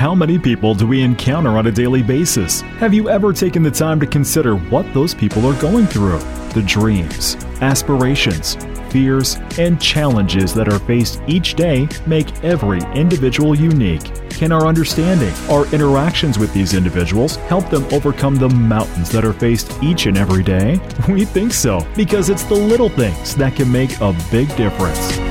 How many people do we encounter on a daily basis? Have you ever taken the time to consider what those people are going through? The dreams, aspirations, fears, and challenges that are faced each day make every individual unique. Can our understanding, our interactions with these individuals help them overcome the mountains that are faced each and every day? We think so, because it's the little things that can make a big difference.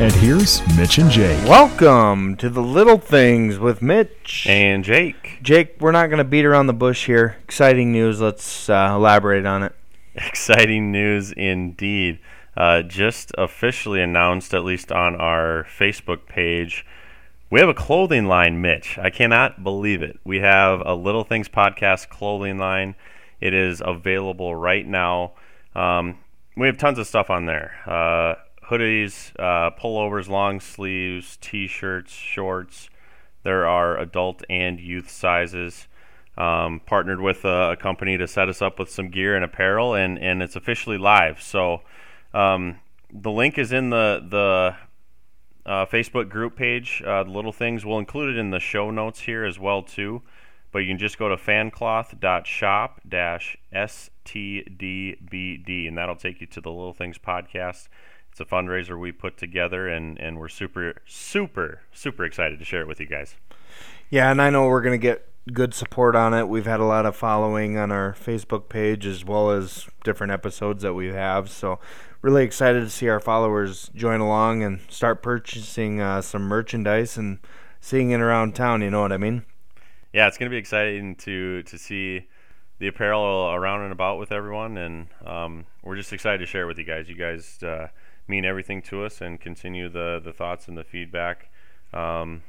And here's Mitch and Jake. Welcome to the Little Things with Mitch and Jake. Jake, we're not going to beat around the bush here. Exciting news. Let's uh, elaborate on it. Exciting news indeed. Uh, just officially announced, at least on our Facebook page, we have a clothing line, Mitch. I cannot believe it. We have a Little Things Podcast clothing line. It is available right now. Um, we have tons of stuff on there. Uh, hoodies, uh, pullovers, long sleeves, t-shirts, shorts. There are adult and youth sizes. Um, partnered with a, a, company to set us up with some gear and apparel, and, and it's officially live. So um, the link is in the the uh, Facebook group page. Uh, the little things we'll include it in the show notes here as well too. But you can just go to fancloth.shop-stdbd, and that'll take you to the Little Things podcast it's a fundraiser we put together, and, and we're super, super, super excited to share it with you guys. Yeah, and I know we're going to get good support on it. We've had a lot of following on our Facebook page as well as different episodes that we have. So, really excited to see our followers join along and start purchasing uh, some merchandise and seeing it around town. You know what I mean? Yeah, it's going to be exciting to to see the apparel around and about with everyone, and um, we're just excited to share it with you guys. You guys. Uh, mean everything to us and continue the the thoughts and the feedback. Um,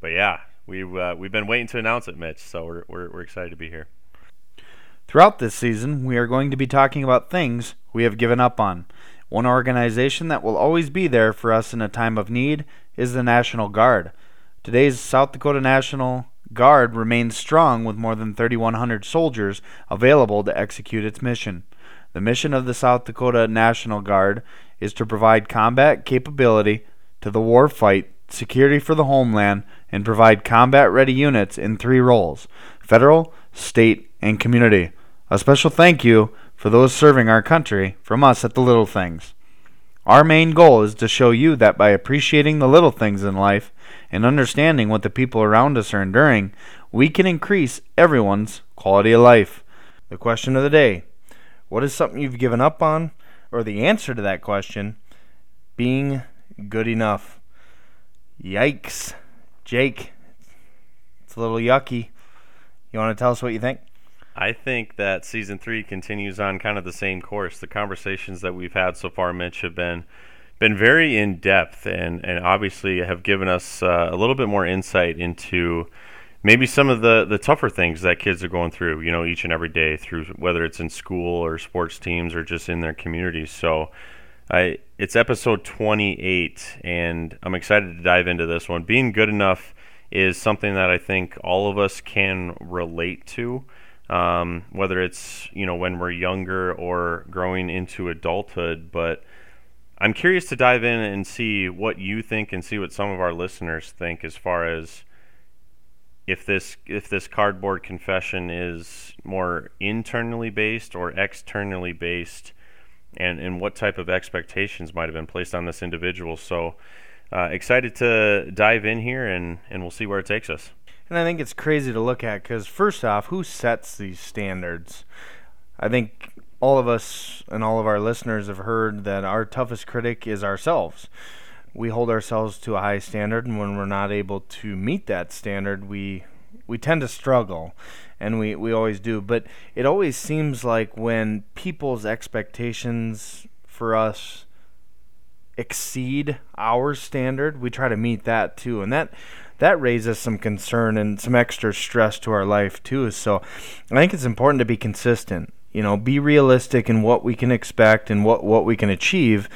but yeah, we've uh, we've been waiting to announce it, Mitch. So we're, we're we're excited to be here. Throughout this season, we are going to be talking about things we have given up on. One organization that will always be there for us in a time of need is the National Guard. Today's South Dakota National Guard remains strong with more than 3,100 soldiers available to execute its mission. The mission of the South Dakota National Guard is to provide combat capability to the war fight, security for the homeland, and provide combat ready units in three roles federal, state, and community. A special thank you for those serving our country from us at the Little Things. Our main goal is to show you that by appreciating the little things in life and understanding what the people around us are enduring, we can increase everyone's quality of life. The question of the day What is something you've given up on or the answer to that question being good enough. Yikes. Jake, it's a little yucky. You want to tell us what you think? I think that season three continues on kind of the same course. The conversations that we've had so far, Mitch, have been been very in depth and, and obviously have given us uh, a little bit more insight into maybe some of the, the tougher things that kids are going through, you know, each and every day through whether it's in school or sports teams or just in their communities. So I it's episode 28 and I'm excited to dive into this one. Being good enough is something that I think all of us can relate to. Um, whether it's you know when we're younger or growing into adulthood, but I'm curious to dive in and see what you think and see what some of our listeners think as far as if this if this cardboard confession is more internally based or externally based and and what type of expectations might have been placed on this individual. So uh, excited to dive in here and and we'll see where it takes us. And i think it's crazy to look at because first off who sets these standards? I think all of us and all of our listeners have heard that our toughest critic is ourselves we hold ourselves to a high standard, and when we're not able to meet that standard, we we tend to struggle, and we, we always do. But it always seems like when people's expectations for us exceed our standard, we try to meet that too, and that that raises some concern and some extra stress to our life too. So I think it's important to be consistent. You know, be realistic in what we can expect and what what we can achieve,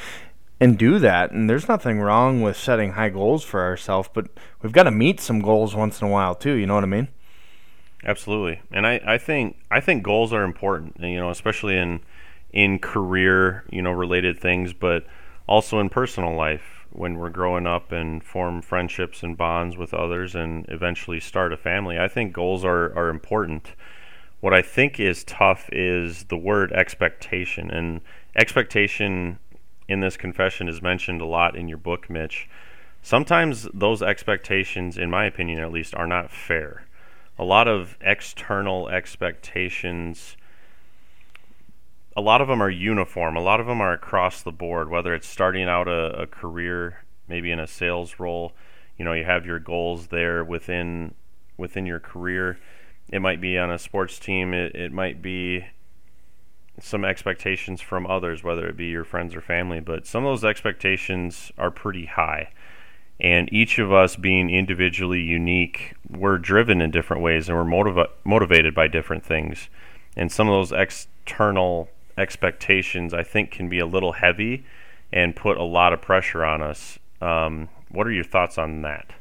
and do that. And there's nothing wrong with setting high goals for ourselves, but we've got to meet some goals once in a while too. You know what I mean? Absolutely. And I, I think I think goals are important. You know, especially in in career you know related things, but also in personal life. when we're growing up and form friendships and bonds with others and eventually start a family. I think goals are, are important. What I think is tough is the word expectation. And expectation in this confession is mentioned a lot in your book, Mitch. Sometimes those expectations, in my opinion at least, are not fair. A lot of external expectations a lot of them are uniform. A lot of them are across the board, whether it's starting out a, a career, maybe in a sales role. You know, you have your goals there within within your career. It might be on a sports team. It, it might be some expectations from others, whether it be your friends or family. But some of those expectations are pretty high. And each of us being individually unique, we're driven in different ways and we're motiva- motivated by different things. And some of those external expectations, I think, can be a little heavy and put a lot of pressure on us. Um, what are your thoughts on that?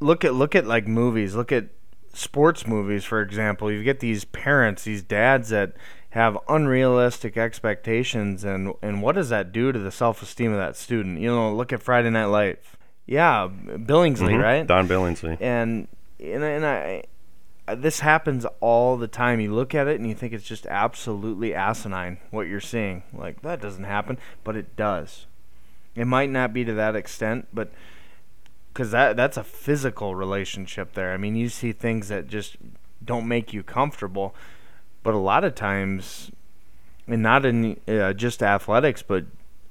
Look at look at like movies. Look at sports movies, for example. You get these parents, these dads that have unrealistic expectations, and and what does that do to the self esteem of that student? You know, look at Friday Night Lights. Yeah, Billingsley, mm-hmm. right? Don Billingsley. And and and I this happens all the time. You look at it and you think it's just absolutely asinine what you're seeing. Like that doesn't happen, but it does. It might not be to that extent, but because that that's a physical relationship there. I mean, you see things that just don't make you comfortable, but a lot of times, and not in uh, just athletics, but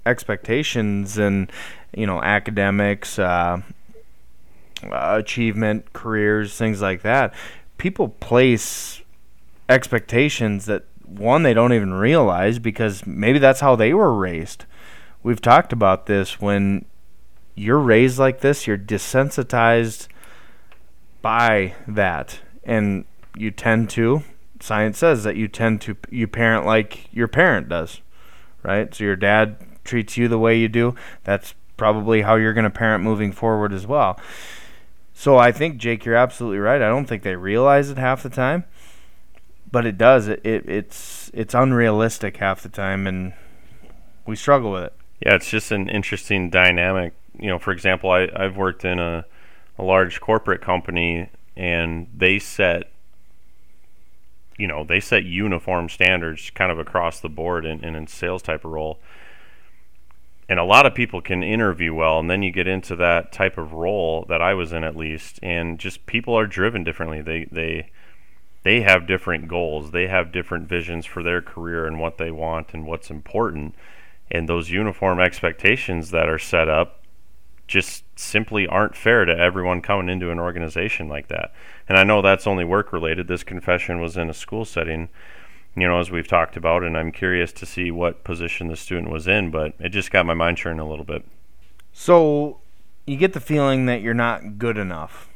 expectations and you know academics. Uh, achievement, careers, things like that people place expectations that one they don't even realize because maybe that's how they were raised. We've talked about this when you're raised like this, you're desensitized by that and you tend to science says that you tend to you parent like your parent does. Right? So your dad treats you the way you do, that's probably how you're going to parent moving forward as well. So I think Jake, you're absolutely right. I don't think they realize it half the time, but it does. It, it it's it's unrealistic half the time, and we struggle with it. Yeah, it's just an interesting dynamic. You know, for example, I I've worked in a a large corporate company, and they set you know they set uniform standards kind of across the board in, in a sales type of role. And a lot of people can interview well and then you get into that type of role that I was in at least and just people are driven differently. They they they have different goals. They have different visions for their career and what they want and what's important. And those uniform expectations that are set up just simply aren't fair to everyone coming into an organization like that and I know that's only work related this confession was in a school setting you know, as we've talked about, and I'm curious to see what position the student was in, but it just got my mind churning a little bit. So, you get the feeling that you're not good enough.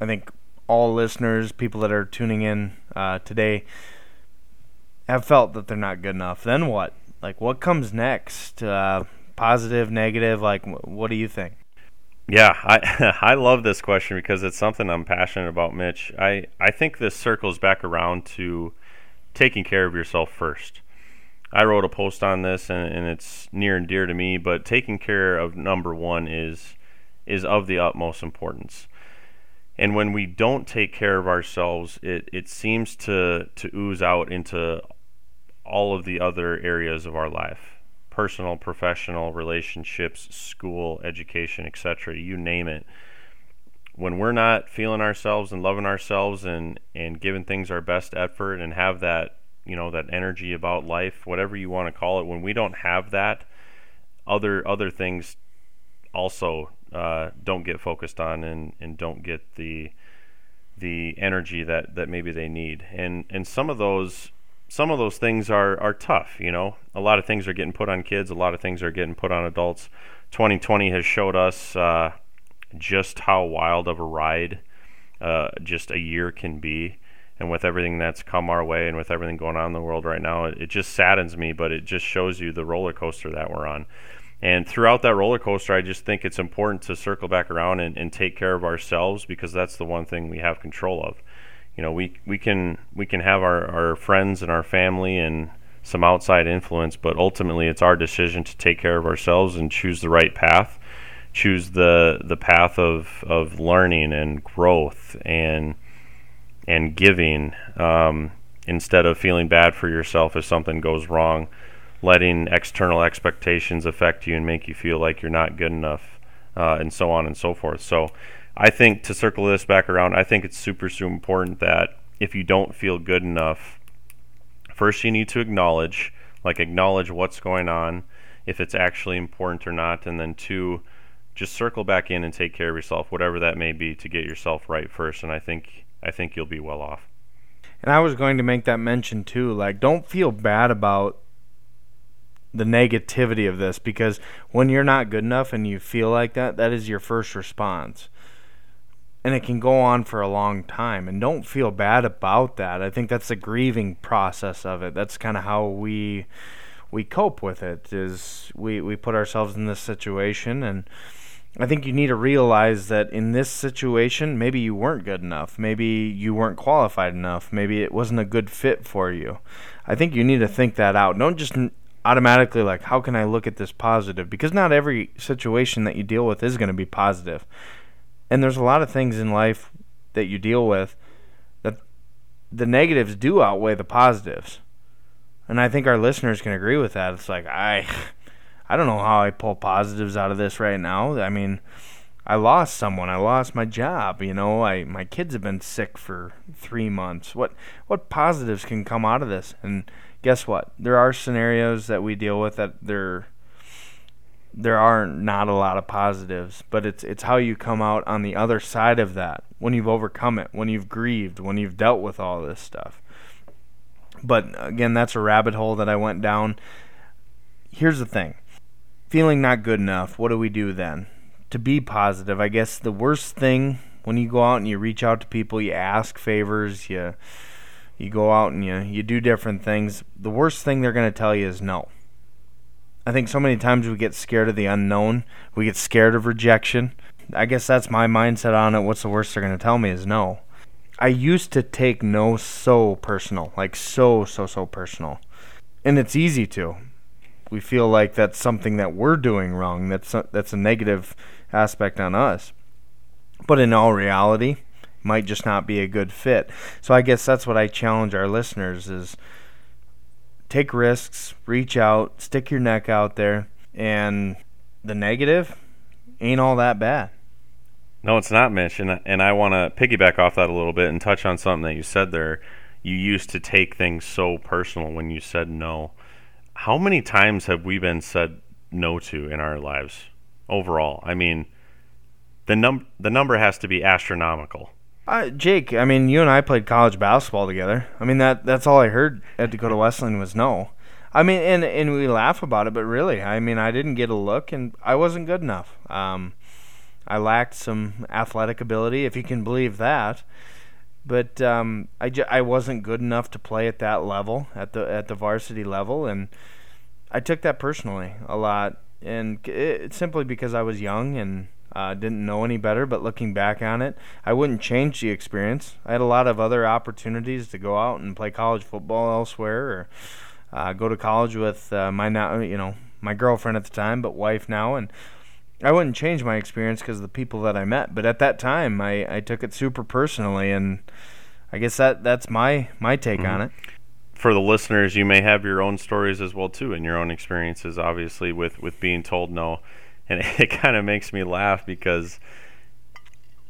I think all listeners, people that are tuning in uh, today, have felt that they're not good enough. Then what? Like, what comes next? Uh, positive, negative? Like, what do you think? Yeah, I I love this question because it's something I'm passionate about, Mitch. I, I think this circles back around to taking care of yourself first. I wrote a post on this and, and it's near and dear to me, but taking care of number one is is of the utmost importance. And when we don't take care of ourselves, it, it seems to, to ooze out into all of the other areas of our life personal, professional, relationships, school, education, etc. You name it when we're not feeling ourselves and loving ourselves and and giving things our best effort and have that you know that energy about life whatever you want to call it when we don't have that other other things also uh, don't get focused on and, and don't get the the energy that, that maybe they need and and some of those some of those things are are tough you know a lot of things are getting put on kids a lot of things are getting put on adults 2020 has showed us uh, just how wild of a ride uh, just a year can be. And with everything that's come our way and with everything going on in the world right now, it, it just saddens me, but it just shows you the roller coaster that we're on. And throughout that roller coaster, I just think it's important to circle back around and, and take care of ourselves because that's the one thing we have control of. You know, we, we can we can have our, our friends and our family and some outside influence, but ultimately it's our decision to take care of ourselves and choose the right path choose the the path of of learning and growth and and giving um, instead of feeling bad for yourself if something goes wrong letting external expectations affect you and make you feel like you're not good enough uh, and so on and so forth. So i think to circle this back around i think it's super super important that if you don't feel good enough first you need to acknowledge like acknowledge what's going on if it's actually important or not and then two just circle back in and take care of yourself, whatever that may be, to get yourself right first. And I think I think you'll be well off. And I was going to make that mention too. Like, don't feel bad about the negativity of this because when you're not good enough and you feel like that, that is your first response. And it can go on for a long time. And don't feel bad about that. I think that's the grieving process of it. That's kind of how we we cope with it is we, we put ourselves in this situation and I think you need to realize that in this situation, maybe you weren't good enough. Maybe you weren't qualified enough. Maybe it wasn't a good fit for you. I think you need to think that out. Don't just automatically like, how can I look at this positive? Because not every situation that you deal with is going to be positive. And there's a lot of things in life that you deal with that the negatives do outweigh the positives. And I think our listeners can agree with that. It's like, I. I don't know how I pull positives out of this right now. I mean, I lost someone. I lost my job. You know, I my kids have been sick for three months. What what positives can come out of this? And guess what? There are scenarios that we deal with that there there are not a lot of positives, but it's it's how you come out on the other side of that when you've overcome it, when you've grieved, when you've dealt with all this stuff. But again, that's a rabbit hole that I went down. Here's the thing feeling not good enough, what do we do then? To be positive, I guess the worst thing when you go out and you reach out to people, you ask favors, you you go out and you you do different things. The worst thing they're going to tell you is no. I think so many times we get scared of the unknown. We get scared of rejection. I guess that's my mindset on it. What's the worst they're going to tell me is no. I used to take no so personal, like so so so personal. And it's easy to we feel like that's something that we're doing wrong. That's a, that's a negative aspect on us. But in all reality, might just not be a good fit. So I guess that's what I challenge our listeners is take risks, reach out, stick your neck out there, and the negative ain't all that bad. No, it's not, Mitch, and and I want to piggyback off that a little bit and touch on something that you said there. You used to take things so personal when you said no how many times have we been said no to in our lives overall? I mean, the num the number has to be astronomical. Uh, Jake, I mean, you and I played college basketball together. I mean, that that's all I heard at Dakota Wesleyan was no. I mean, and and we laugh about it, but really, I mean, I didn't get a look, and I wasn't good enough. Um, I lacked some athletic ability, if you can believe that. But um, I, j- I wasn't good enough to play at that level, at the at the varsity level, and I took that personally a lot, and it's simply because I was young and uh, didn't know any better. But looking back on it, I wouldn't change the experience. I had a lot of other opportunities to go out and play college football elsewhere, or uh, go to college with uh, my now, you know, my girlfriend at the time, but wife now, and I wouldn't change my experience because of the people that I met. But at that time, I, I took it super personally, and I guess that that's my my take mm-hmm. on it for the listeners, you may have your own stories as well too, and your own experiences, obviously, with with being told no. And it, kind of makes me laugh because,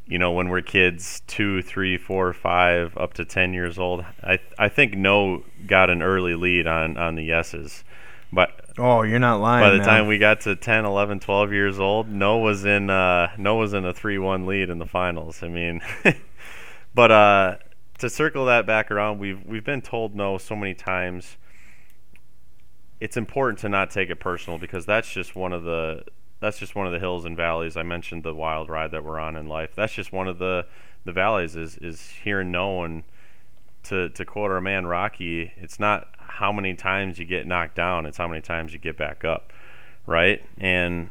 you know, when we're kids, two, three, four, five, up to ten years old, I I think no got an early lead on on the yeses, but oh, you're not lying. By the now. time we got to 10, 11, 12 years old, no was in uh, no was in a three one lead in the finals. I mean, but uh to circle that back around, we've we've been told no so many times. It's important to not take it personal because that's just one of the that's just one of the hills and valleys. I mentioned the wild ride that we're on in life. That's just one of the the valleys is is here and to to quote our man Rocky, it's not how many times you get knocked down, it's how many times you get back up, right? And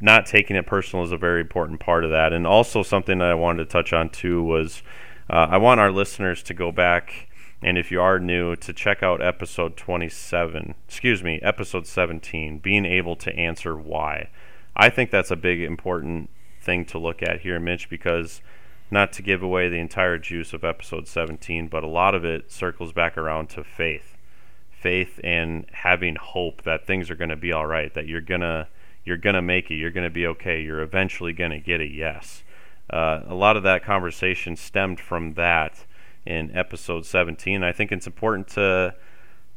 not taking it personal is a very important part of that. And also something that I wanted to touch on too was uh, I want our listeners to go back and if you are new, to check out episode 27, excuse me, episode 17, being able to answer why. I think that's a big important thing to look at here, Mitch, because not to give away the entire juice of episode 17, but a lot of it circles back around to faith. Faith and having hope that things are going to be all right, that you're going to you're going to make it, you're going to be okay, you're eventually going to get a yes. Uh, a lot of that conversation stemmed from that in episode 17. I think it's important to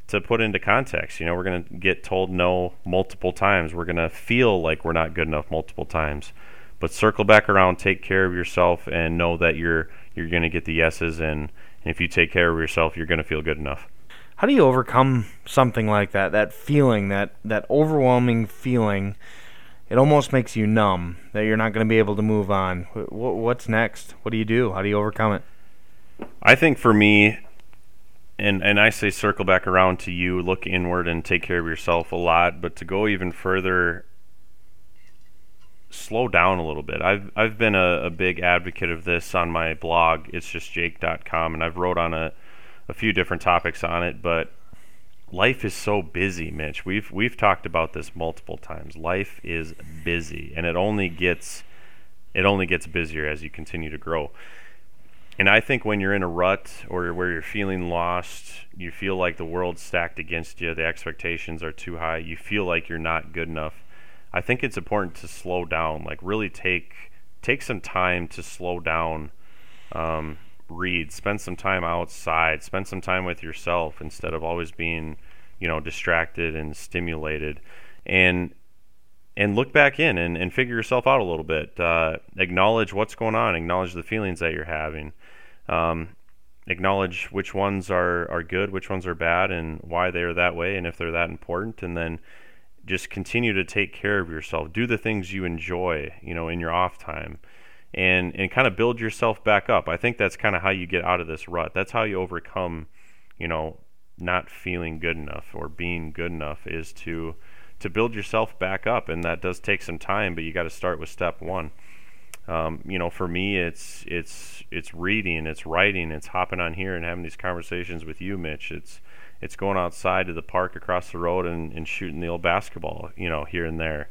to put into context. You know, we're going to get told no multiple times. We're going to feel like we're not good enough multiple times. But circle back around, take care of yourself, and know that you're you're going to get the yeses. And, if you take care of yourself, you're going to feel good enough. How do you overcome something like that? That feeling, that that overwhelming feeling. It almost makes you numb that you're not going to be able to move on. What's next? What do you do? How do you overcome it? I think for me, and and I say circle back around to you, look inward and take care of yourself a lot. But to go even further, slow down a little bit. I've I've been a, a big advocate of this on my blog. It's just jake.com, and I've wrote on a a few different topics on it. But life is so busy, Mitch. We've we've talked about this multiple times. Life is busy, and it only gets it only gets busier as you continue to grow. And I think when you're in a rut or where you're feeling lost, you feel like the world's stacked against you, the expectations are too high, you feel like you're not good enough. I think it's important to slow down, like really take take some time to slow down. Um, read, spend some time outside, spend some time with yourself instead of always being, you know, distracted and stimulated. And and look back in and, and figure yourself out a little bit. Uh, acknowledge what's going on. Acknowledge the feelings that you're having. Um, acknowledge which ones are, are good, which ones are bad, and why they are that way, and if they're that important. And then just continue to take care of yourself. Do the things you enjoy, you know, in your off time. And, and kind of build yourself back up. I think that's kind of how you get out of this rut. That's how you overcome, you know, not feeling good enough or being good enough is to to build yourself back up, and that does take some time. But you got to start with step one. Um, you know, for me, it's it's it's reading, it's writing, it's hopping on here and having these conversations with you, Mitch. It's it's going outside to the park across the road and, and shooting the old basketball, you know, here and there.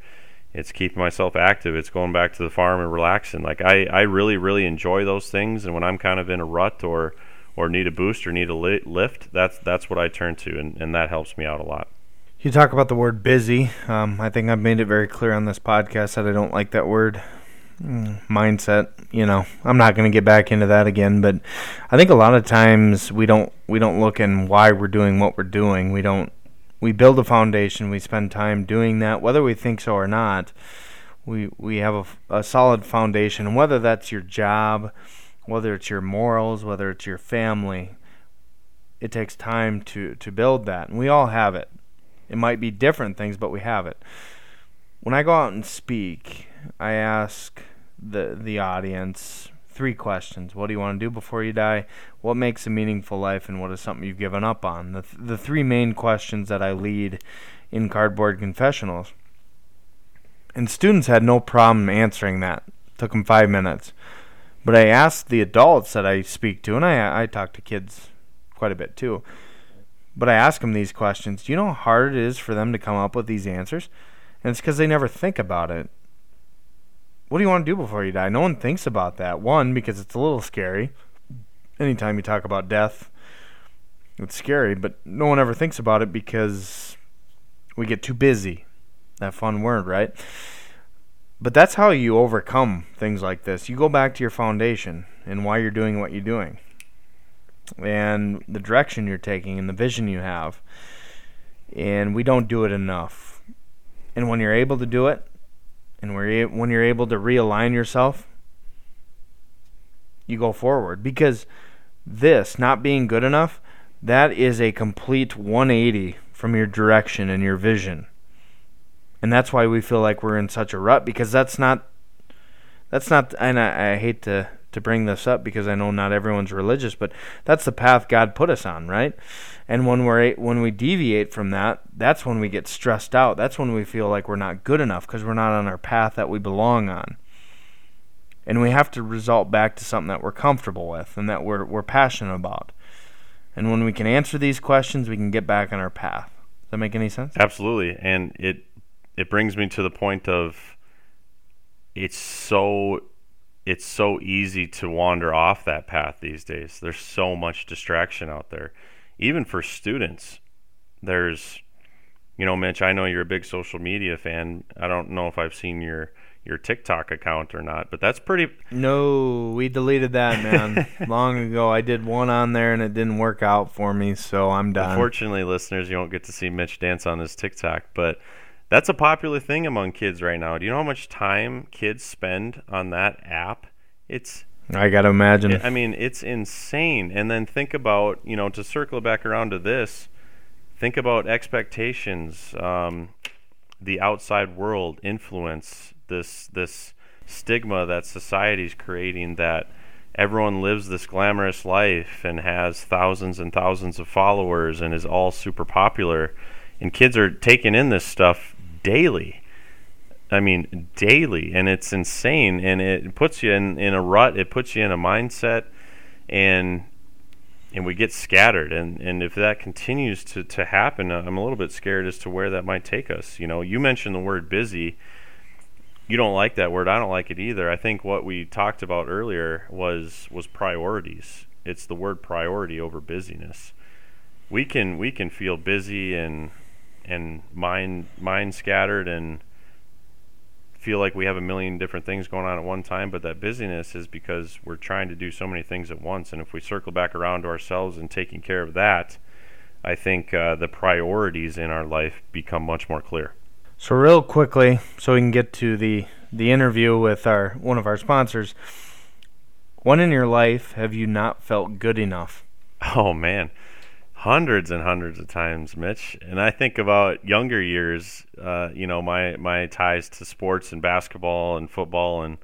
It's keeping myself active. It's going back to the farm and relaxing. Like I, I really, really enjoy those things. And when I'm kind of in a rut or or need a boost or need a lift, that's that's what I turn to, and, and that helps me out a lot. You talk about the word busy. Um, I think I've made it very clear on this podcast that I don't like that word. Mindset, you know, I'm not going to get back into that again, but I think a lot of times we don't we don't look in why we're doing what we're doing. We don't we build a foundation, we spend time doing that whether we think so or not. We we have a, a solid foundation, and whether that's your job, whether it's your morals, whether it's your family, it takes time to to build that. And we all have it. It might be different things, but we have it. When I go out and speak, I ask the the audience three questions. What do you want to do before you die? What makes a meaningful life and what is something you've given up on? The th- the three main questions that I lead in cardboard confessionals. And students had no problem answering that. It took them 5 minutes. But I asked the adults that I speak to and I I talk to kids quite a bit too. But I ask them these questions. Do you know how hard it is for them to come up with these answers? And it's because they never think about it. What do you want to do before you die? No one thinks about that. One, because it's a little scary. Anytime you talk about death, it's scary, but no one ever thinks about it because we get too busy. That fun word, right? But that's how you overcome things like this. You go back to your foundation and why you're doing what you're doing and the direction you're taking and the vision you have. And we don't do it enough. And when you're able to do it, and when you're able to realign yourself, you go forward. Because this, not being good enough, that is a complete 180 from your direction and your vision. And that's why we feel like we're in such a rut because that's not that's not and I, I hate to to bring this up because I know not everyone's religious, but that's the path God put us on, right? And when we're when we deviate from that, that's when we get stressed out. That's when we feel like we're not good enough because we're not on our path that we belong on. And we have to result back to something that we're comfortable with and that we're we're passionate about. And when we can answer these questions, we can get back on our path. Does that make any sense? Absolutely. And it it brings me to the point of it's so it's so easy to wander off that path these days. There's so much distraction out there. Even for students, there's you know, Mitch, I know you're a big social media fan. I don't know if I've seen your your TikTok account or not, but that's pretty. No, we deleted that, man, long ago. I did one on there and it didn't work out for me, so I'm done. Unfortunately, listeners, you won't get to see Mitch dance on his TikTok, but that's a popular thing among kids right now. Do you know how much time kids spend on that app? It's I got to imagine. I mean, it's insane. And then think about, you know, to circle back around to this, think about expectations, um, the outside world influence, this this stigma that society's creating that everyone lives this glamorous life and has thousands and thousands of followers and is all super popular and kids are taking in this stuff daily. I mean daily and it's insane and it puts you in, in a rut it puts you in a mindset and and we get scattered and, and if that continues to, to happen uh, i'm a little bit scared as to where that might take us you know? You mentioned the word busy. You don't like that word i don't like it either. I think what we talked about earlier was was priorities. It's the word priority over busyness. We can we can feel busy and and mind mind scattered and feel like we have a million different things going on at one time, but that busyness is because we're trying to do so many things at once. And if we circle back around to ourselves and taking care of that, I think uh, the priorities in our life become much more clear. So real quickly, so we can get to the the interview with our one of our sponsors. When in your life have you not felt good enough? Oh man, hundreds and hundreds of times, Mitch. And I think about younger years. Uh, you know, my my ties to sports and basketball and football and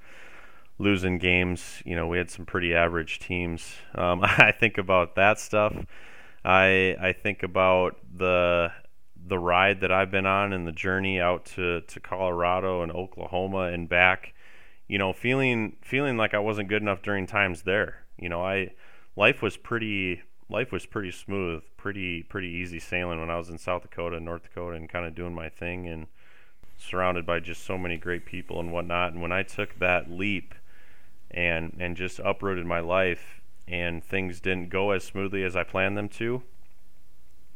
losing games. You know, we had some pretty average teams. Um, I think about that stuff. I I think about the the ride that I've been on and the journey out to, to Colorado and Oklahoma and back. You know, feeling feeling like I wasn't good enough during times there. You know, I life was pretty life was pretty smooth, pretty pretty easy sailing when I was in South Dakota North Dakota and kind of doing my thing and surrounded by just so many great people and whatnot. And when I took that leap and and just uprooted my life and things didn't go as smoothly as I planned them to,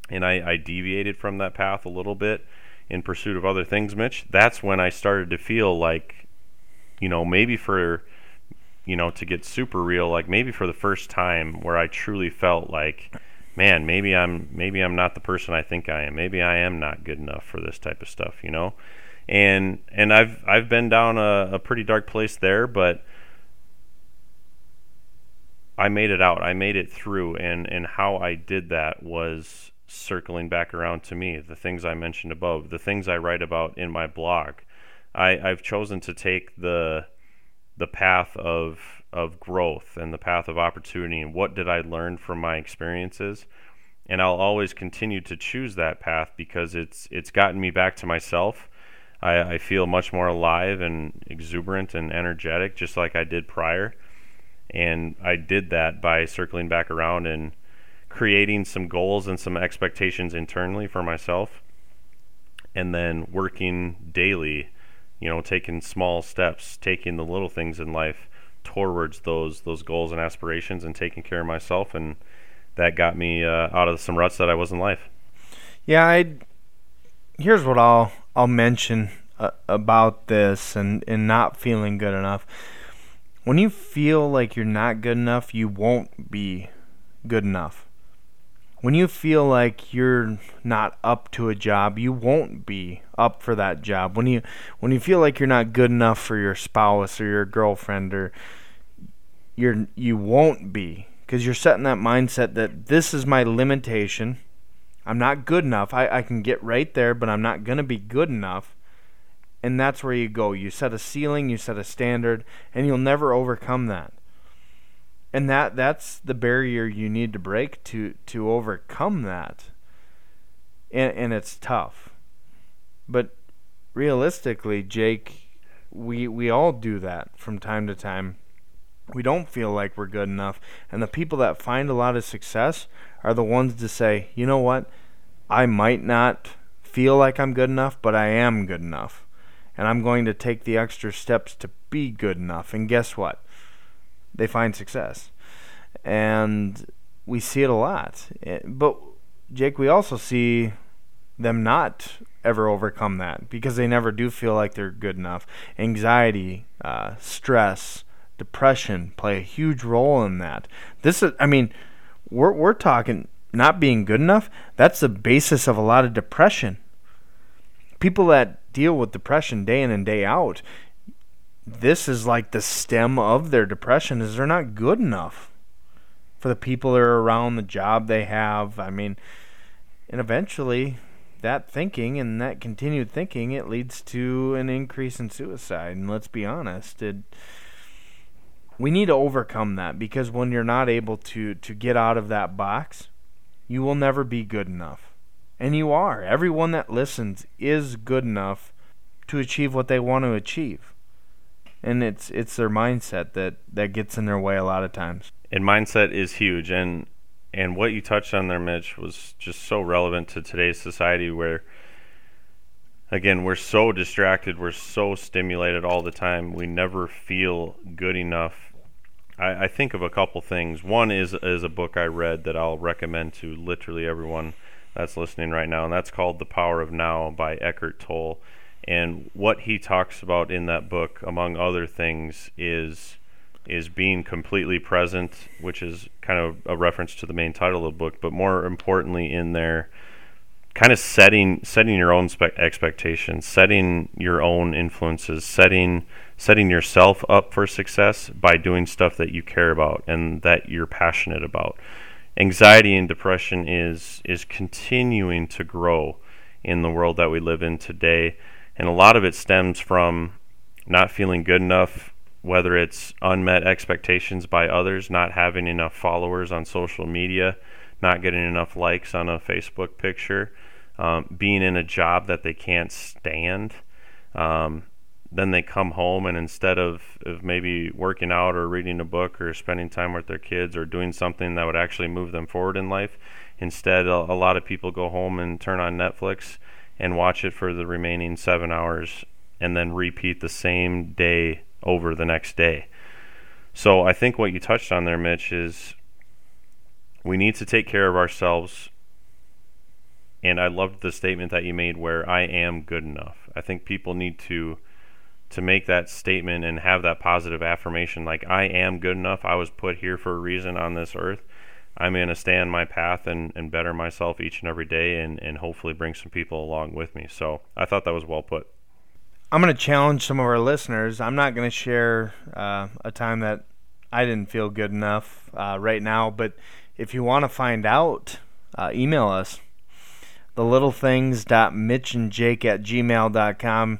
and I, I deviated from that path a little bit in pursuit of other things, Mitch, that's when I started to feel like, you know, maybe for you know, to get super real, like maybe for the first time where I truly felt like, man, maybe I'm maybe I'm not the person I think I am. Maybe I am not good enough for this type of stuff, you know? And and I've I've been down a, a pretty dark place there, but I made it out. I made it through and and how I did that was circling back around to me, the things I mentioned above, the things I write about in my blog. I, I've chosen to take the the path of of growth and the path of opportunity and what did I learn from my experiences. And I'll always continue to choose that path because it's it's gotten me back to myself. I, I feel much more alive and exuberant and energetic just like I did prior. And I did that by circling back around and creating some goals and some expectations internally for myself and then working daily you know, taking small steps, taking the little things in life towards those those goals and aspirations, and taking care of myself, and that got me uh, out of some ruts that I was in life. Yeah, I. Here's what I'll I'll mention uh, about this and and not feeling good enough. When you feel like you're not good enough, you won't be good enough when you feel like you're not up to a job, you won't be up for that job. When you when you feel like you're not good enough for your spouse or your girlfriend or you're you won't be because you're setting that mindset that this is my limitation. I'm not good enough. I, I can get right there, but I'm not gonna be good enough. And that's where you go. You set a ceiling, you set a standard, and you'll never overcome that and that that's the barrier you need to break to to overcome that. And and it's tough. But realistically Jake we we all do that from time to time. We don't feel like we're good enough. And the people that find a lot of success are the ones to say you know what? I might not feel like I'm good enough but I am good enough. And I'm going to take the extra steps to be good enough. And guess what? They find success. And we see it a lot. Eh, but, Jake, we also see them not ever overcome that because they never do feel like they're good enough. Anxiety, uh, stress, depression play a huge role in that. This is, I mean, we're we're talking not being good enough. That's the basis of a lot of depression. People that deal with depression day in and day out, this is like the stem of their depression is they're not good enough for the people that are around the job they have. I mean, and eventually that thinking and that continued thinking it leads to an increase in suicide. And let's be honest it we need to overcome that because when you're not able to to get out of that box you will never be good enough. And you are. Everyone that listens is good enough to achieve what they want to achieve and it's it's their mindset that that gets in their way a lot of times and mindset is huge and and what you touched on there, Mitch, was just so relevant to today's society where, again, we're so distracted, we're so stimulated all the time, we never feel good enough. I, I think of a couple things. One is, is a book I read that I'll recommend to literally everyone that's listening right now, and that's called The Power of Now by Eckhart Tolle. And what he talks about in that book, among other things, is is being completely present, which is kind of a reference to the main title of the book, but more importantly, in there, kind of setting setting your own spe- expectations, setting your own influences, setting setting yourself up for success by doing stuff that you care about and that you're passionate about. Anxiety and depression is is continuing to grow in the world that we live in today, and a lot of it stems from not feeling good enough whether it's unmet expectations by others, not having enough followers on social media, not getting enough likes on a Facebook picture, um, being in a job that they can't stand. Um, then they come home and instead of, of maybe working out or reading a book or spending time with their kids or doing something that would actually move them forward in life, instead a, a lot of people go home and turn on Netflix and watch it for the remaining seven hours and then repeat the same day over the next day. So I think what you touched on there, Mitch, is we need to take care of ourselves. And I loved the statement that you made where I am good enough. I think people need to to make that statement and have that positive affirmation like I am good enough. I was put here for a reason on this earth. I'm going to stay on my path and, and better myself each and every day and, and hopefully bring some people along with me. So I thought that was well put. I'm going to challenge some of our listeners. I'm not going to share uh, a time that I didn't feel good enough uh, right now, but if you want to find out, uh, email us. The little things.mitchandjake at gmail.com.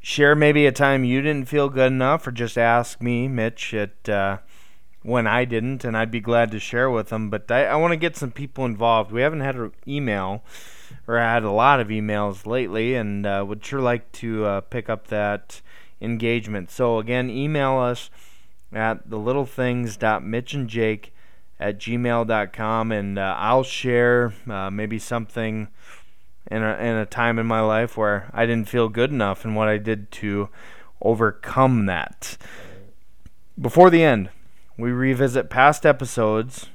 Share maybe a time you didn't feel good enough, or just ask me, Mitch, at uh, when I didn't, and I'd be glad to share with them. But I, I want to get some people involved. We haven't had an email or had a lot of emails lately, and uh, would sure like to uh, pick up that engagement. So again, email us at thelittlethings.mitchandjake at gmail.com, and uh, I'll share uh, maybe something in a, in a time in my life where I didn't feel good enough and what I did to overcome that. Before the end, we revisit past episodes,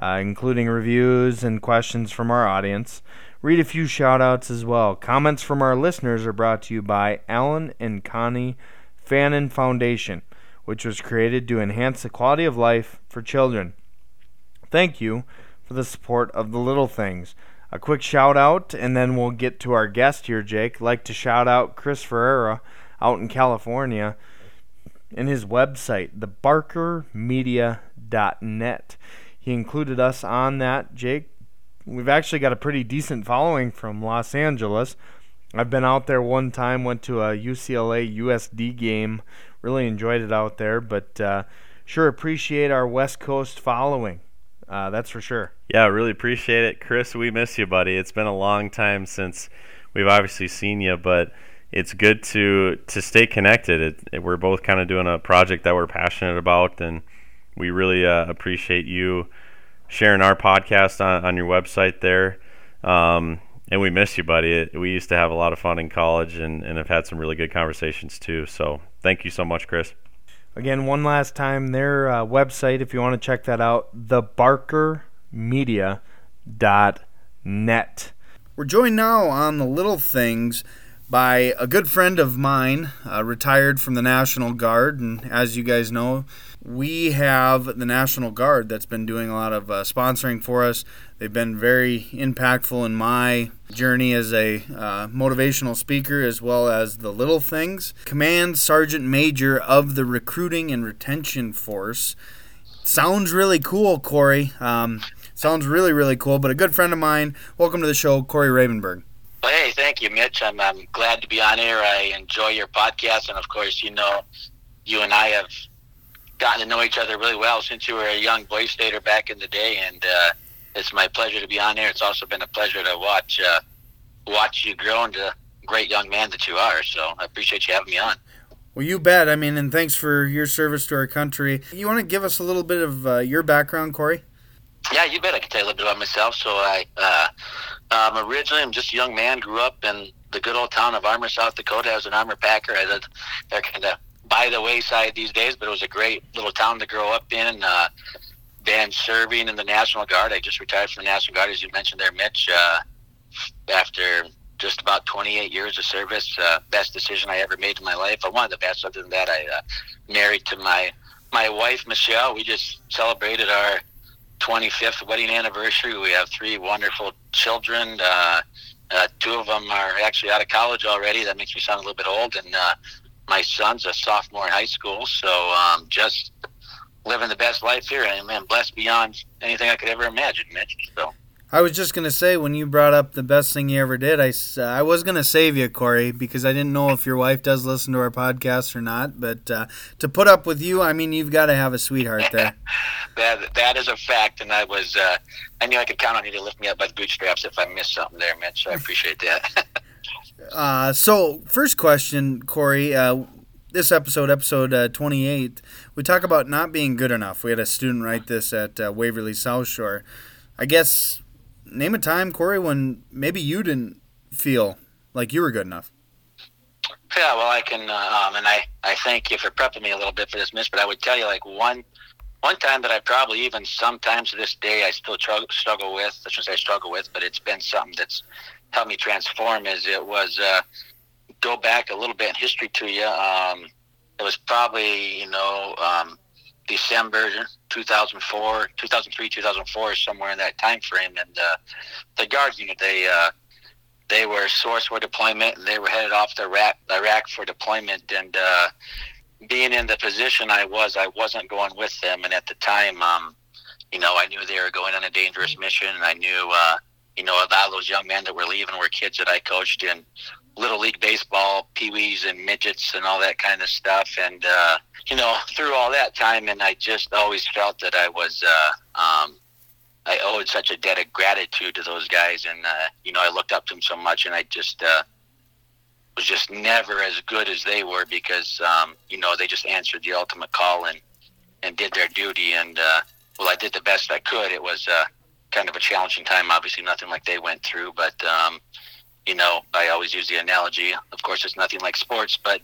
uh, including reviews and questions from our audience read a few shout outs as well. Comments from our listeners are brought to you by Alan and Connie Fannin Foundation, which was created to enhance the quality of life for children. Thank you for the support of the little things. A quick shout out, and then we'll get to our guest here, Jake. like to shout out Chris Ferreira out in California and his website, thebarkermedia.net. He included us on that, Jake, we've actually got a pretty decent following from Los Angeles. I've been out there one time, went to a UCLA USD game, really enjoyed it out there, but uh, sure appreciate our West Coast following. Uh, that's for sure. Yeah, really appreciate it. Chris, we miss you, buddy. It's been a long time since we've obviously seen you, but it's good to to stay connected. It, it, we're both kind of doing a project that we're passionate about, and we really uh, appreciate you sharing our podcast on, on your website there. Um, and we miss you, buddy. We used to have a lot of fun in college, and and have had some really good conversations too. So thank you so much, Chris. Again, one last time, their uh, website, if you want to check that out, thebarkermedia.net. We're joined now on the little things by a good friend of mine, uh, retired from the National Guard. And as you guys know, we have the National Guard that's been doing a lot of uh, sponsoring for us. They've been very impactful in my journey as a uh, motivational speaker as well as the little things. Command Sergeant Major of the Recruiting and Retention Force. Sounds really cool, Corey. Um, sounds really, really cool. But a good friend of mine, welcome to the show, Corey Ravenberg. Well, hey, thank you, Mitch. I'm, I'm glad to be on here. I enjoy your podcast. And of course, you know, you and I have gotten to know each other really well since you were a young Boy Stater back in the day, and uh, it's my pleasure to be on here. It's also been a pleasure to watch uh, watch you grow into a great young man that you are. So I appreciate you having me on. Well, you bet. I mean, and thanks for your service to our country. You want to give us a little bit of uh, your background, Corey? Yeah, you bet. I can tell you a little bit about myself. So I, uh, um, originally, I'm just a young man. Grew up in the good old town of Armour, South Dakota. I was an Armour Packer. I did, they're kind of by the wayside these days, but it was a great little town to grow up in. Uh, been serving in the National Guard. I just retired from the National Guard, as you mentioned there, Mitch. Uh, after just about 28 years of service, uh, best decision I ever made in my life. I wanted the best. Other than that, I uh, married to my my wife Michelle. We just celebrated our 25th wedding anniversary. We have three wonderful children. Uh, uh, two of them are actually out of college already. That makes me sound a little bit old. And uh, my son's a sophomore in high school. So um, just living the best life here. And man, blessed beyond anything I could ever imagine, Mitch. So. I was just gonna say when you brought up the best thing you ever did, I, uh, I was gonna save you, Corey, because I didn't know if your wife does listen to our podcast or not. But uh, to put up with you, I mean, you've got to have a sweetheart there. that that is a fact, and I was uh, I knew I could count on you to lift me up by the bootstraps if I missed something there, Mitch. So I appreciate that. uh, so first question, Corey. Uh, this episode, episode uh, 28, we talk about not being good enough. We had a student write this at uh, Waverly South Shore. I guess name a time, Corey, when maybe you didn't feel like you were good enough. Yeah, well, I can, uh, um, and I, I thank you for prepping me a little bit for this, Mitch. But I would tell you, like one, one time that I probably even sometimes to this day I still tr- struggle with. I shouldn't say struggle with, but it's been something that's helped me transform. Is it was uh, go back a little bit in history to you. Um, it was probably you know um, December 2004, 2003, 2004, somewhere in that time frame. And uh, the guard unit, they uh, they were sourced for deployment, and they were headed off to Iraq, Iraq for deployment. And uh, being in the position I was, I wasn't going with them. And at the time, um, you know, I knew they were going on a dangerous mission, and I knew, uh, you know, a lot of those young men that were leaving were kids that I coached in little league baseball, pee wees and midgets and all that kind of stuff. And uh, you know, through all that time, and I just always felt that I was, uh, um, I owed such a debt of gratitude to those guys, and uh, you know, I looked up to them so much, and I just uh, was just never as good as they were because um, you know they just answered the ultimate call and and did their duty, and uh, well, I did the best I could. It was uh, kind of a challenging time, obviously nothing like they went through, but um, you know, I always use the analogy. Of course, it's nothing like sports, but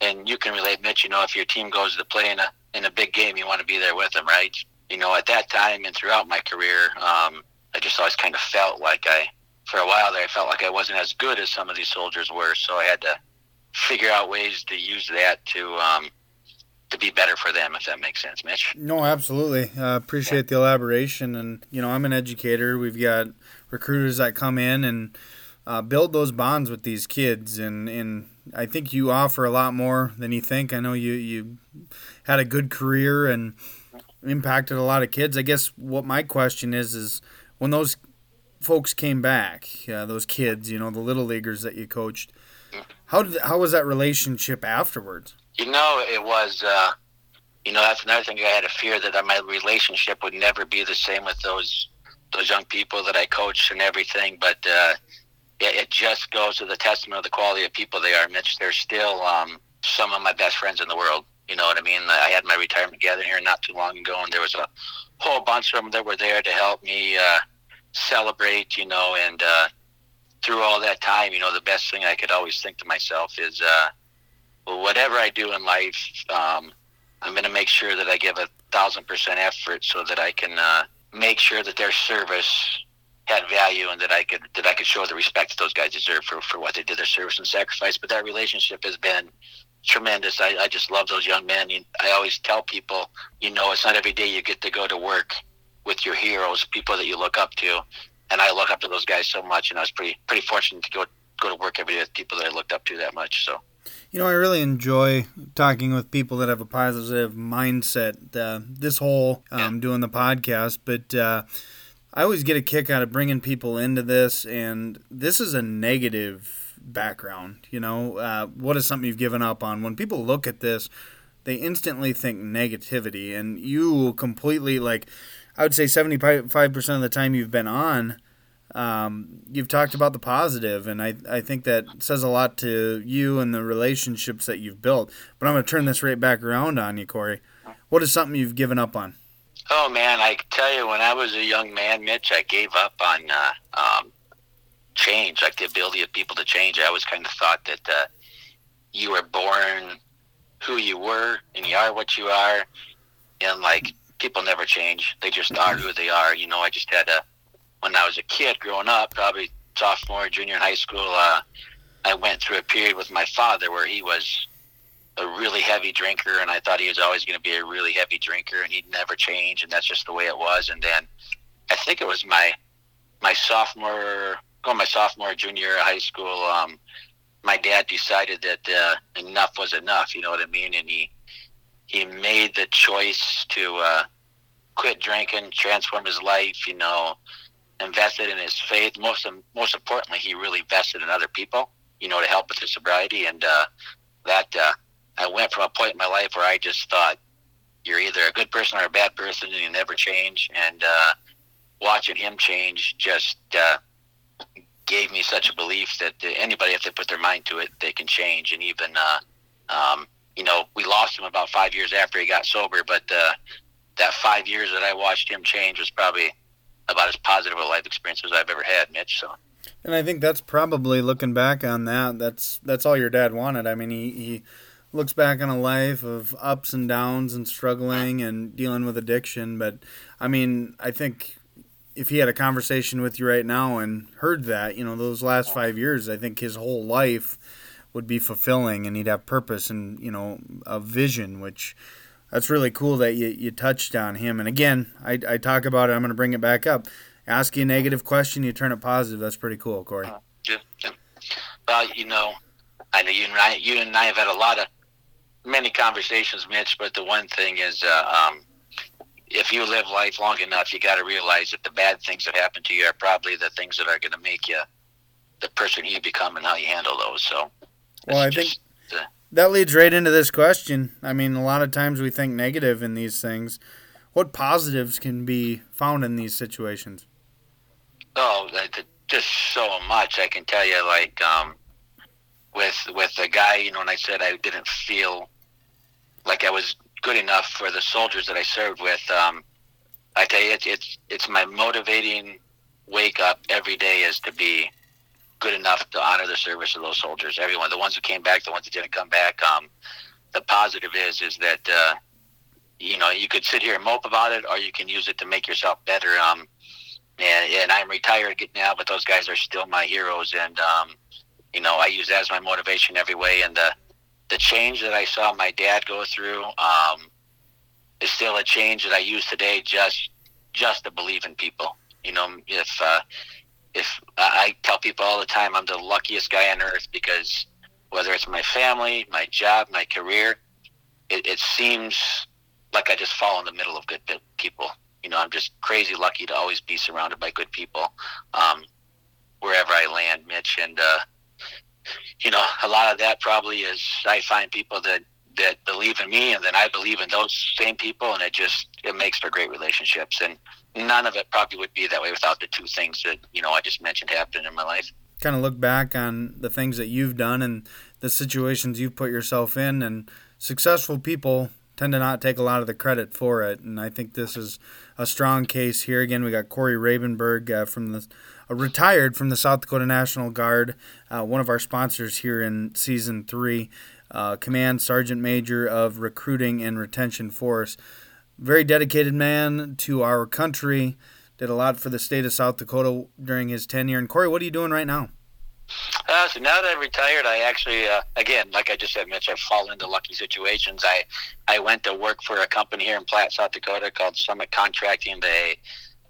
and you can relate, Mitch. You know, if your team goes to play in a in a big game, you want to be there with them, right? You know, at that time and throughout my career, um, I just always kind of felt like I, for a while there, I felt like I wasn't as good as some of these soldiers were. So I had to figure out ways to use that to um, to be better for them, if that makes sense, Mitch. No, absolutely. Uh, appreciate yeah. the elaboration. And you know, I'm an educator. We've got recruiters that come in and uh, build those bonds with these kids, and and I think you offer a lot more than you think. I know you you had a good career and impacted a lot of kids. I guess what my question is is when those folks came back, uh, those kids, you know, the little leaguers that you coached, how did how was that relationship afterwards? You know, it was. Uh, you know, that's another thing I had a fear that my relationship would never be the same with those those young people that I coached and everything. But uh, it, it just goes to the testament of the quality of people they are, Mitch. They're still um, some of my best friends in the world. You know what I mean? I had my retirement gathering here not too long ago, and there was a whole bunch of them that were there to help me uh, celebrate, you know, and uh, through all that time, you know, the best thing I could always think to myself is, uh, well, whatever I do in life, um, I'm going to make sure that I give a thousand percent effort so that I can uh, make sure that their service had value and that I could that I could show the respect that those guys deserve for, for what they did, their service and sacrifice. But that relationship has been tremendous. I, I just love those young men. I always tell people, you know, it's not every day you get to go to work with your heroes, people that you look up to. And I look up to those guys so much, and I was pretty pretty fortunate to go go to work every day with people that I looked up to that much. So. You know, I really enjoy talking with people that have a positive mindset. Uh, this whole um, doing the podcast, but uh, I always get a kick out of bringing people into this, and this is a negative background. You know, uh, what is something you've given up on? When people look at this, they instantly think negativity, and you completely like. I would say seventy five percent of the time you've been on, um, you've talked about the positive, and I, I think that says a lot to you and the relationships that you've built. But I'm going to turn this right back around on you, Corey. What is something you've given up on? Oh man, I tell you, when I was a young man, Mitch, I gave up on uh, um, change, like the ability of people to change. I always kind of thought that uh, you were born who you were, and you are what you are, and like people never change; they just are who they are. You know, I just had a when I was a kid growing up, probably sophomore, junior in high school, uh, I went through a period with my father where he was a really heavy drinker, and I thought he was always going to be a really heavy drinker, and he'd never change, and that's just the way it was. And then I think it was my my sophomore, going my sophomore, junior high school. Um, my dad decided that uh, enough was enough. You know what I mean? And he he made the choice to uh, quit drinking, transform his life. You know, invested in his faith. Most most importantly, he really invested in other people. You know, to help with his sobriety, and uh, that uh, I went from a point in my life where I just thought you're either a good person or a bad person, and you never change. And uh, watching him change just uh, gave me such a belief that anybody, if they put their mind to it, they can change. And even, uh, um, you know, we lost him about five years after he got sober, but uh, that five years that I watched him change was probably about as positive a life experience as I've ever had, Mitch. So. And I think that's probably looking back on that. That's that's all your dad wanted. I mean, he, he looks back on a life of ups and downs and struggling and dealing with addiction. But I mean, I think if he had a conversation with you right now and heard that, you know, those last five years, I think his whole life would be fulfilling and he'd have purpose and you know a vision, which that's really cool that you, you touched on him. And again, I, I talk about it. I'm going to bring it back up. Ask you a negative question, you turn it positive. That's pretty cool, Corey. Uh, yeah, yeah. Well, you know, I know you and I, you and I have had a lot of many conversations, Mitch. But the one thing is, uh, um, if you live life long enough, you got to realize that the bad things that happen to you are probably the things that are going to make you the person you become and how you handle those. So, well, I think that leads right into this question. I mean, a lot of times we think negative in these things. What positives can be found in these situations? Oh, just so much. I can tell you, like, um, with with the guy, you know, when I said I didn't feel like I was good enough for the soldiers that I served with, um, I tell you, it's it's it's my motivating wake up every day is to be good enough to honor the service of those soldiers. Everyone, the ones who came back, the ones that didn't come back. Um, the positive is is that uh, you know you could sit here and mope about it, or you can use it to make yourself better. Um, and, and I'm retired now, but those guys are still my heroes, and um, you know I use that as my motivation every way. And the the change that I saw my dad go through um, is still a change that I use today, just just to believe in people. You know, if uh, if I tell people all the time I'm the luckiest guy on earth because whether it's my family, my job, my career, it, it seems like I just fall in the middle of good people. You know, I'm just crazy lucky to always be surrounded by good people um, wherever I land, Mitch. And uh, you know, a lot of that probably is I find people that that believe in me, and then I believe in those same people, and it just it makes for great relationships. And none of it probably would be that way without the two things that you know I just mentioned happened in my life. Kind of look back on the things that you've done and the situations you've put yourself in, and successful people tend to not take a lot of the credit for it. And I think this is a strong case here. Again, we got Corey Ravenberg uh, from the uh, retired from the South Dakota National Guard, uh, one of our sponsors here in season three, uh, Command Sergeant Major of Recruiting and Retention Force. Very dedicated man to our country. Did a lot for the state of South Dakota during his tenure. And Corey, what are you doing right now? Uh, so now that I'm retired, I actually, uh, again, like I just said, Mitch, I've fallen into lucky situations. I, I went to work for a company here in Platte, South Dakota called Summit Contracting. They,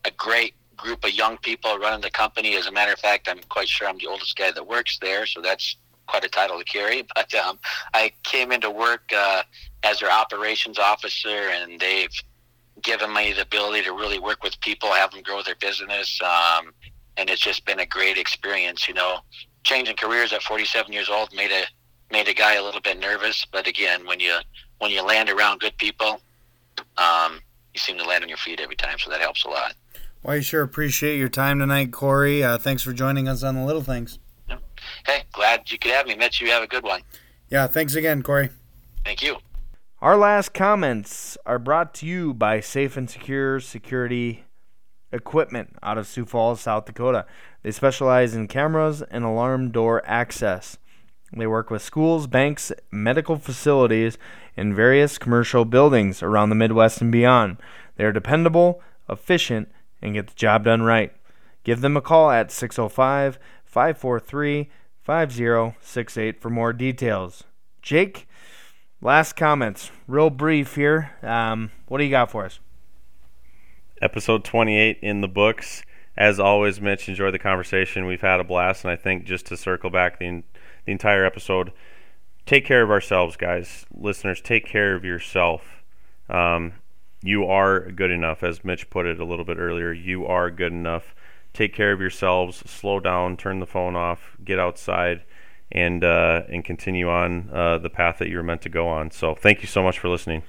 a great group of young people running the company. As a matter of fact, I'm quite sure I'm the oldest guy that works there, so that's quite a title to carry. But um, I came into work uh, as their operations officer, and they've given me the ability to really work with people, have them grow their business. Um, and it's just been a great experience. You know, changing careers at 47 years old made a made a guy a little bit nervous, but again, when you when you land around good people, um, you seem to land on your feet every time, so that helps a lot. Well, I sure appreciate your time tonight, Corey. Uh, thanks for joining us on the Little Things. Hey, glad you could have me, Mitch. You have a good one. Yeah, thanks again, Corey. Thank you. Our last comments are brought to you by Safe and Secure Security Equipment out of Sioux Falls, South Dakota. They specialize in cameras and alarm door access. They work with schools, banks, medical facilities, and various commercial buildings around the Midwest and beyond. They are dependable, efficient, and get the job done right. Give them a call at 605 543 5068 for more details. Jake, last comments, real brief here. Um, what do you got for us? episode 28 in the books. As always, Mitch, enjoy the conversation. We've had a blast, and I think just to circle back the, the entire episode, take care of ourselves, guys. Listeners, take care of yourself. Um, you are good enough, as Mitch put it a little bit earlier. You are good enough. Take care of yourselves. Slow down. Turn the phone off. Get outside, and uh, and continue on uh, the path that you were meant to go on. So, thank you so much for listening.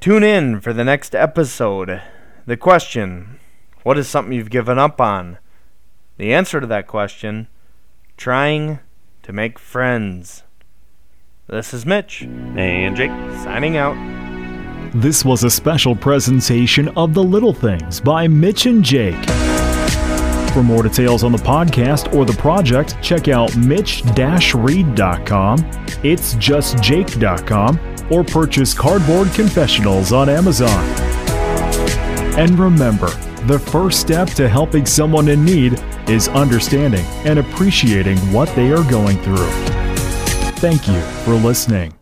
Tune in for the next episode. The question What is something you've given up on? The answer to that question Trying to make friends. This is Mitch. And Jake. Signing out. This was a special presentation of The Little Things by Mitch and Jake. For more details on the podcast or the project, check out mitch-reed.com, it's justjake.com, or purchase Cardboard Confessionals on Amazon. And remember, the first step to helping someone in need is understanding and appreciating what they are going through. Thank you for listening.